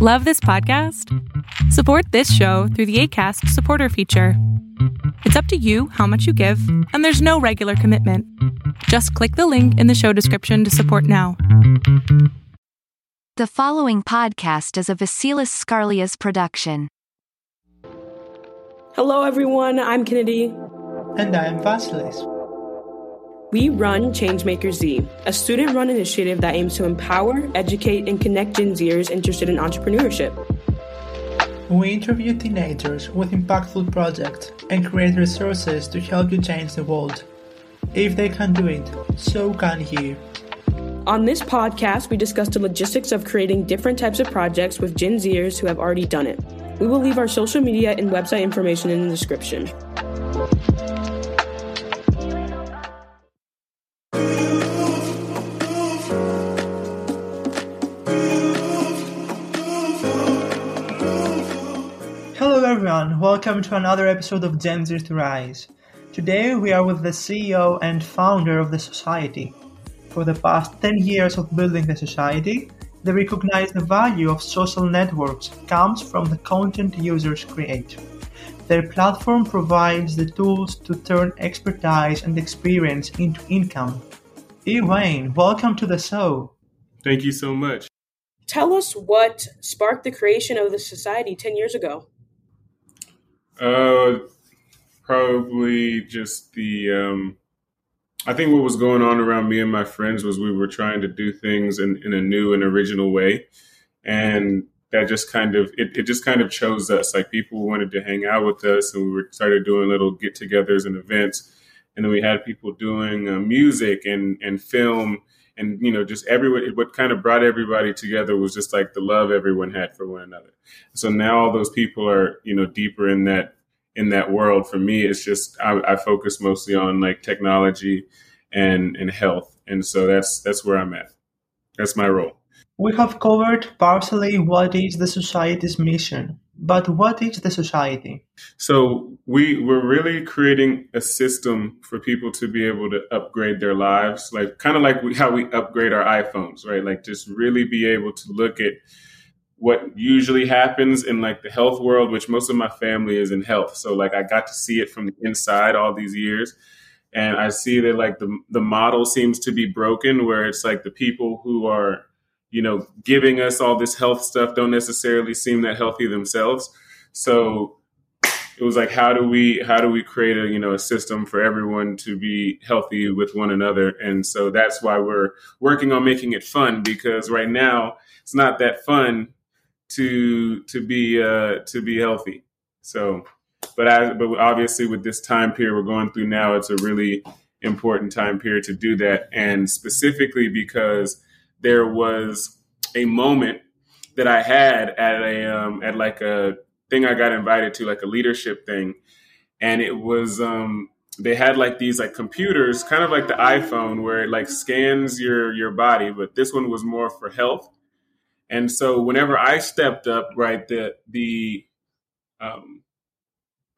Love this podcast? Support this show through the ACAST supporter feature. It's up to you how much you give, and there's no regular commitment. Just click the link in the show description to support now. The following podcast is a Vasilis Skarlias production. Hello, everyone. I'm Kennedy. And I'm Vasilis. We run Changemaker Z, a student run initiative that aims to empower, educate, and connect Gen Zers interested in entrepreneurship. We interview teenagers with impactful projects and create resources to help you change the world. If they can do it, so can you. On this podcast, we discuss the logistics of creating different types of projects with Gen Zers who have already done it. We will leave our social media and website information in the description. Everyone, welcome to another episode of Gen Z to Rise. Today we are with the CEO and founder of the society. For the past 10 years of building the society, they recognize the value of social networks comes from the content users create. Their platform provides the tools to turn expertise and experience into income. Ewain, welcome to the show. Thank you so much. Tell us what sparked the creation of the society 10 years ago. Uh, probably just the. Um, I think what was going on around me and my friends was we were trying to do things in, in a new and original way, and that just kind of it, it just kind of chose us. Like people wanted to hang out with us, and we were started doing little get-togethers and events, and then we had people doing uh, music and and film and you know just everyone what kind of brought everybody together was just like the love everyone had for one another. So now all those people are you know deeper in that in that world. For me it's just I, I focus mostly on like technology and and health. And so that's that's where i'm at. That's my role. We have covered partially what is the society's mission but what is the society? So we we're really creating a system for people to be able to upgrade their lives, like kind of like we, how we upgrade our iPhones, right? Like just really be able to look at what usually happens in like the health world, which most of my family is in health. So like I got to see it from the inside all these years. And I see that like the the model seems to be broken where it's like the people who are you know, giving us all this health stuff don't necessarily seem that healthy themselves. So it was like, how do we how do we create a you know a system for everyone to be healthy with one another? And so that's why we're working on making it fun because right now it's not that fun to to be uh, to be healthy. So, but I but obviously with this time period we're going through now, it's a really important time period to do that, and specifically because there was a moment that I had at a um, at like a thing I got invited to, like a leadership thing, and it was um, they had like these like computers, kind of like the iPhone, where it like scans your your body, but this one was more for health. And so whenever I stepped up, right, the the um,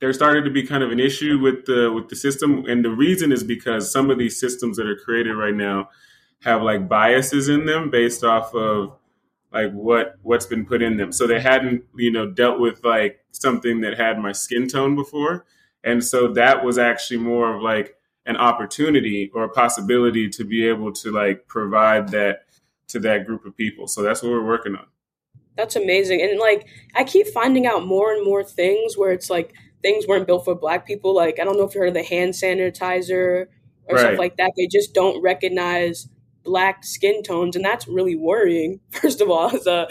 there started to be kind of an issue with the with the system, and the reason is because some of these systems that are created right now have like biases in them based off of like what what's been put in them. So they hadn't, you know, dealt with like something that had my skin tone before. And so that was actually more of like an opportunity or a possibility to be able to like provide that to that group of people. So that's what we're working on. That's amazing. And like I keep finding out more and more things where it's like things weren't built for black people. Like I don't know if you heard of the hand sanitizer or right. stuff like that. They just don't recognize black skin tones, and that's really worrying. First of all, as a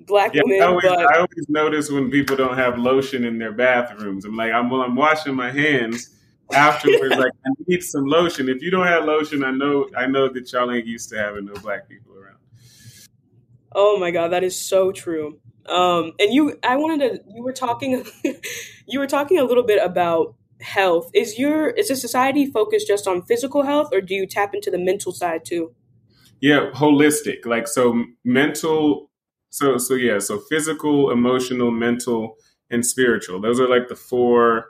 black yeah, woman, I always, but... I always notice when people don't have lotion in their bathrooms. I'm like, I'm well, I'm washing my hands afterwards. like, I need some lotion. If you don't have lotion, I know, I know that y'all ain't used to having no black people around. Oh my god, that is so true. Um, and you, I wanted to. You were talking, you were talking a little bit about health. Is your is the society focused just on physical health, or do you tap into the mental side too? Yeah, holistic. Like so mental so so yeah, so physical, emotional, mental, and spiritual. Those are like the four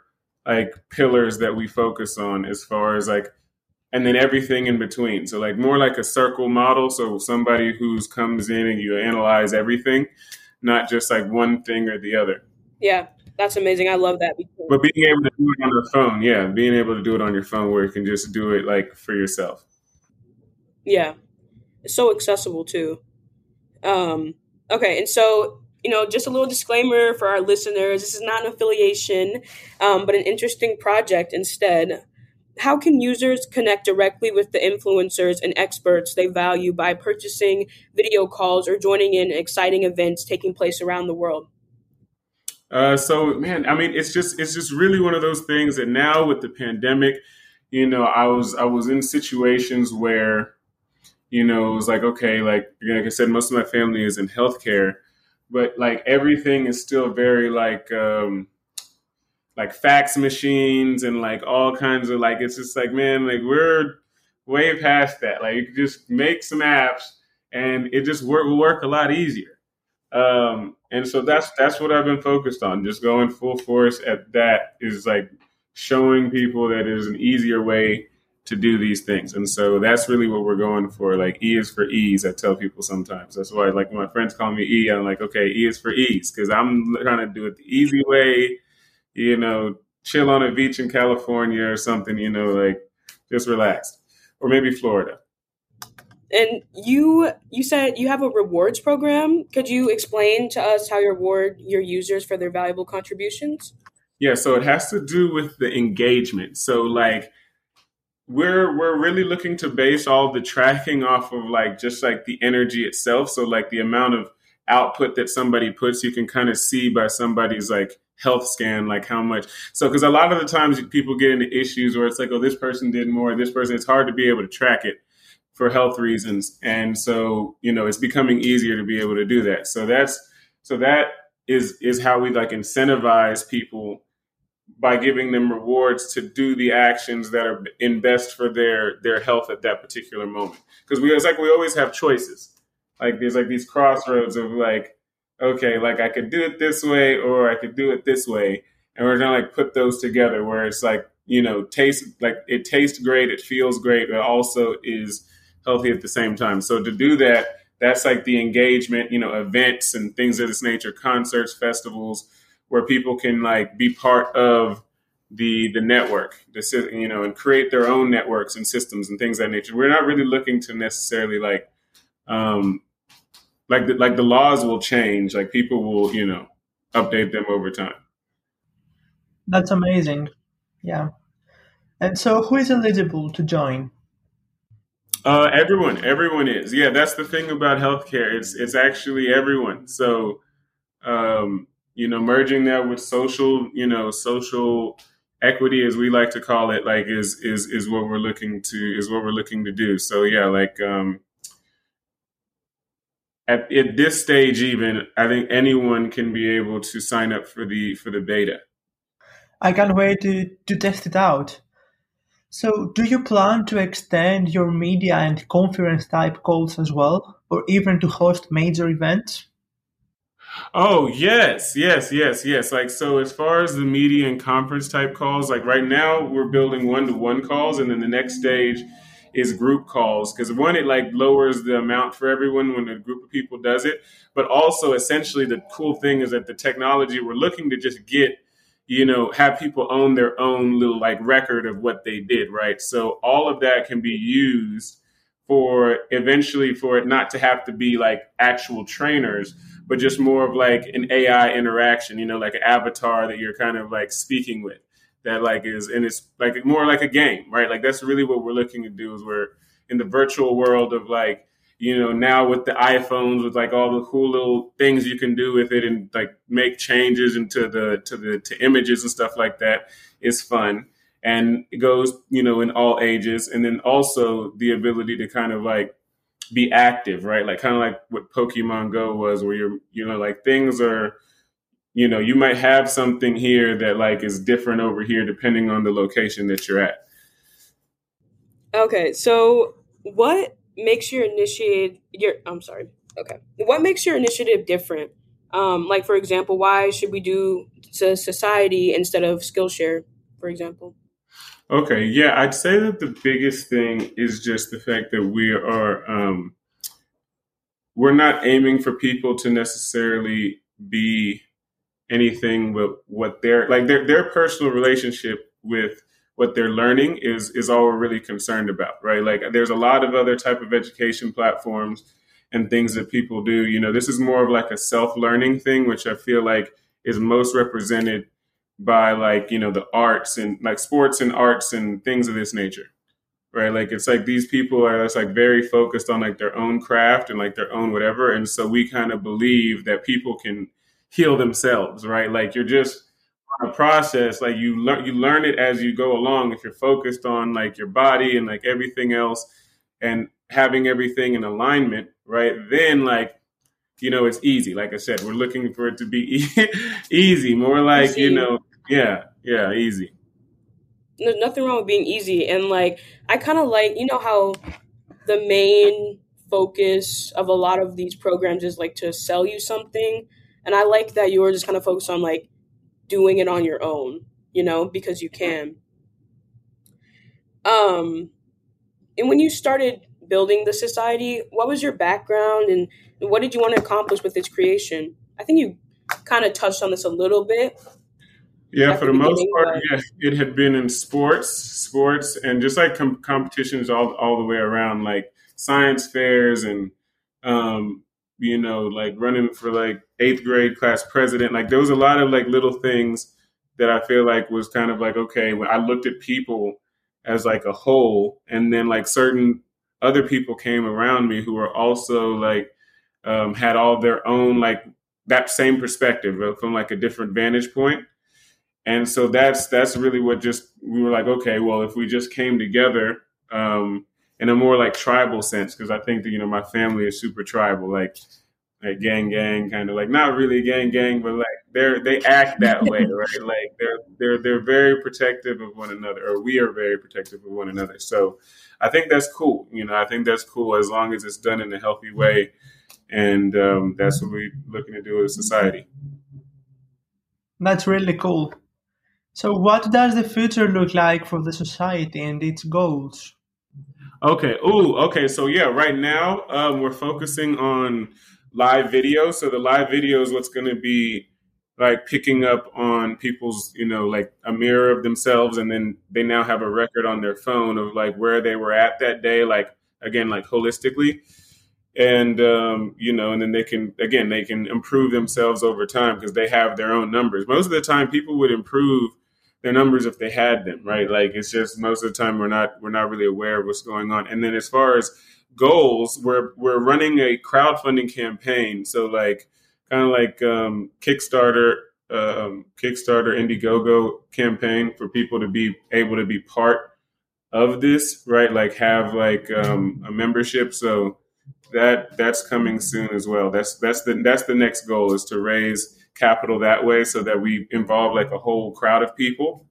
like pillars that we focus on as far as like and then everything in between. So like more like a circle model. So somebody who's comes in and you analyze everything. not just like one thing or the other. Yeah, that's amazing. I love that. But being able to do it on your phone, yeah, being able to do it on your phone where you can just do it like for yourself. Yeah, it's so accessible too. Um, okay, and so you know, just a little disclaimer for our listeners: this is not an affiliation, um, but an interesting project instead. How can users connect directly with the influencers and experts they value by purchasing video calls or joining in exciting events taking place around the world? Uh, so man, I mean, it's just it's just really one of those things that now with the pandemic, you know, I was I was in situations where, you know, it was like okay, like like I said, most of my family is in healthcare, but like everything is still very like um like fax machines and like all kinds of like it's just like man, like we're way past that. Like you could just make some apps and it just work will work a lot easier. Um, and so that's that's what I've been focused on. Just going full force at that is like showing people that there's an easier way to do these things. And so that's really what we're going for. Like E is for ease. I tell people sometimes. That's why like when my friends call me E, I'm like, okay, E is for ease because I'm trying to do it the easy way. You know, chill on a beach in California or something. You know, like just relaxed, or maybe Florida. And you you said you have a rewards program. Could you explain to us how you reward your users for their valuable contributions? Yeah, so it has to do with the engagement. So like we're we're really looking to base all the tracking off of like just like the energy itself. So like the amount of output that somebody puts, you can kind of see by somebody's like health scan, like how much. So because a lot of the times people get into issues where it's like, oh, this person did more, this person. It's hard to be able to track it for health reasons. And so, you know, it's becoming easier to be able to do that. So that's so that is is how we like incentivize people by giving them rewards to do the actions that are in best for their their health at that particular moment. Because we it's like we always have choices. Like there's like these crossroads of like, okay, like I could do it this way or I could do it this way. And we're gonna like put those together where it's like, you know, taste like it tastes great, it feels great, but also is healthy at the same time. So to do that, that's like the engagement, you know, events and things of this nature, concerts, festivals, where people can like be part of the the network, the you know, and create their own networks and systems and things of that nature. We're not really looking to necessarily like, um, like the, like the laws will change, like people will, you know, update them over time. That's amazing. Yeah. And so, who is eligible to join? Uh, everyone, everyone is. Yeah, that's the thing about healthcare. It's it's actually everyone. So, um, you know, merging that with social, you know, social equity, as we like to call it, like is is is what we're looking to is what we're looking to do. So yeah, like um, at, at this stage, even I think anyone can be able to sign up for the for the beta. I can't wait to to test it out. So, do you plan to extend your media and conference type calls as well, or even to host major events? Oh, yes, yes, yes, yes. Like, so as far as the media and conference type calls, like right now we're building one to one calls, and then the next stage is group calls because one, it like lowers the amount for everyone when a group of people does it. But also, essentially, the cool thing is that the technology we're looking to just get you know, have people own their own little like record of what they did, right? So all of that can be used for eventually for it not to have to be like actual trainers, but just more of like an AI interaction, you know, like an avatar that you're kind of like speaking with that like is and it's like more like a game, right? Like that's really what we're looking to do is we're in the virtual world of like you know, now with the iPhones, with like all the cool little things you can do with it, and like make changes into the to the to images and stuff like that is fun. And it goes, you know, in all ages, and then also the ability to kind of like be active, right? Like kind of like what Pokemon Go was, where you're, you know, like things are, you know, you might have something here that like is different over here depending on the location that you're at. Okay, so what makes your initiate your I'm sorry. Okay. What makes your initiative different? Um, like for example, why should we do society instead of Skillshare, for example? Okay, yeah, I'd say that the biggest thing is just the fact that we are um, we're not aiming for people to necessarily be anything with what their like their their personal relationship with what they're learning is is all we're really concerned about, right? Like there's a lot of other type of education platforms and things that people do. You know, this is more of like a self-learning thing, which I feel like is most represented by like, you know, the arts and like sports and arts and things of this nature. Right. Like it's like these people are just like very focused on like their own craft and like their own whatever. And so we kind of believe that people can heal themselves, right? Like you're just a process like you learn you learn it as you go along if you're focused on like your body and like everything else and having everything in alignment right then like you know it's easy like i said we're looking for it to be easy more like easy. you know yeah yeah easy there's nothing wrong with being easy and like i kind of like you know how the main focus of a lot of these programs is like to sell you something and i like that you were just kind of focused on like doing it on your own, you know, because you can. Um, and when you started building the society, what was your background and what did you want to accomplish with its creation? I think you kind of touched on this a little bit. Yeah, for the, the most part, yeah, it had been in sports, sports, and just like com- competitions all all the way around, like science fairs and um, you know, like running for like eighth grade class president. Like there was a lot of like little things that I feel like was kind of like, okay, when I looked at people as like a whole, and then like certain other people came around me who were also like, um, had all their own like that same perspective from like a different vantage point. And so that's that's really what just we were like, okay, well, if we just came together, um, in a more like tribal sense because I think that you know my family is super tribal, like like gang gang kind of like not really gang gang, but like they're they act that way, right? Like they're they're they're very protective of one another, or we are very protective of one another. So I think that's cool. You know, I think that's cool as long as it's done in a healthy way, and um, that's what we're looking to do as a society. That's really cool. So, what does the future look like for the society and its goals? Okay. Ooh. Okay. So yeah, right now um, we're focusing on live video. So the live video is what's going to be like picking up on people's, you know, like a mirror of themselves, and then they now have a record on their phone of like where they were at that day. Like again, like holistically. And um, you know, and then they can again they can improve themselves over time because they have their own numbers. Most of the time, people would improve their numbers if they had them, right? Like it's just most of the time we're not we're not really aware of what's going on. And then as far as goals, we're we're running a crowdfunding campaign. So like kind of like um, Kickstarter, um, Kickstarter, Indiegogo campaign for people to be able to be part of this, right? Like have like um, a membership. So that that's coming soon as well. That's that's the that's the next goal is to raise capital that way so that we involve like a whole crowd of people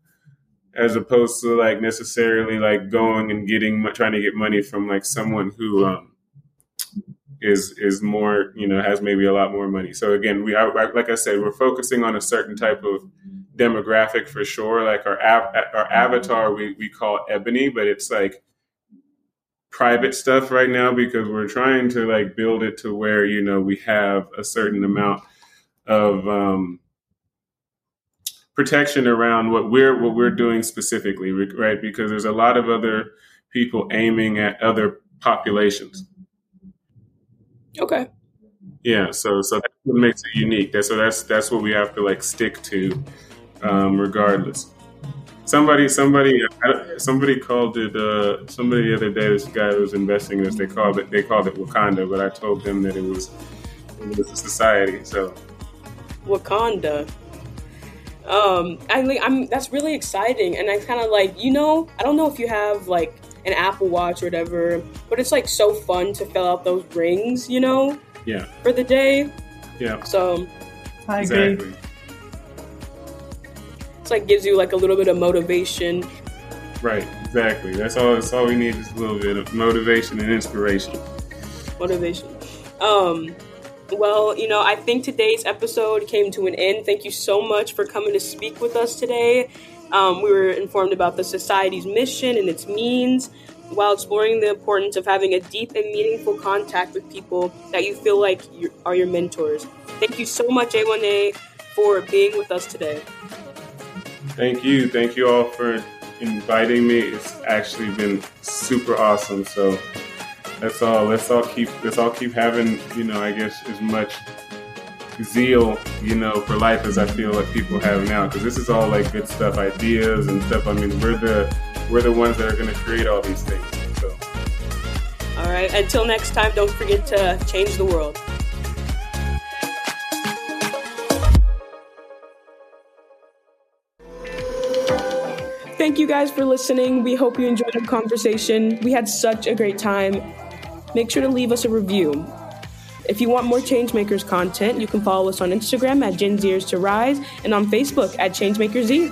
as opposed to like necessarily like going and getting trying to get money from like someone who um, is is more you know has maybe a lot more money. So again we are like i said we're focusing on a certain type of demographic for sure. Like our av- our avatar we, we call ebony but it's like private stuff right now because we're trying to like build it to where you know we have a certain amount of um, protection around what we're what we're doing specifically, right? Because there's a lot of other people aiming at other populations. Okay. Yeah, so so that's what makes it unique. That's so that's that's what we have to like stick to, um, regardless. Somebody, somebody, somebody called it. Uh, somebody the other day, this guy that was investing in this. They called it. They called it Wakanda, but I told them that it was it was a society. So Wakanda. Um, I, I'm that's really exciting, and I kind of like you know I don't know if you have like an Apple Watch or whatever, but it's like so fun to fill out those rings, you know. Yeah. For the day. Yeah. So. I exactly. agree. It's like gives you like a little bit of motivation. Right. Exactly. That's all. That's all we need is a little bit of motivation and inspiration. Motivation. Um, well, you know, I think today's episode came to an end. Thank you so much for coming to speak with us today. Um, we were informed about the society's mission and its means. while exploring the importance of having a deep and meaningful contact with people that you feel like are your mentors. Thank you so much, A1A, for being with us today. Thank you. Thank you all for inviting me. It's actually been super awesome. So let's all let's all keep let's all keep having, you know, I guess as much zeal, you know, for life as I feel like people have now. Because this is all like good stuff, ideas and stuff. I mean, we're the we're the ones that are going to create all these things. So, all right. Until next time, don't forget to change the world. Thank you guys for listening. We hope you enjoyed the conversation. We had such a great time. Make sure to leave us a review. If you want more Changemakers content, you can follow us on Instagram at Gen Zers to Rise and on Facebook at Changemaker Z.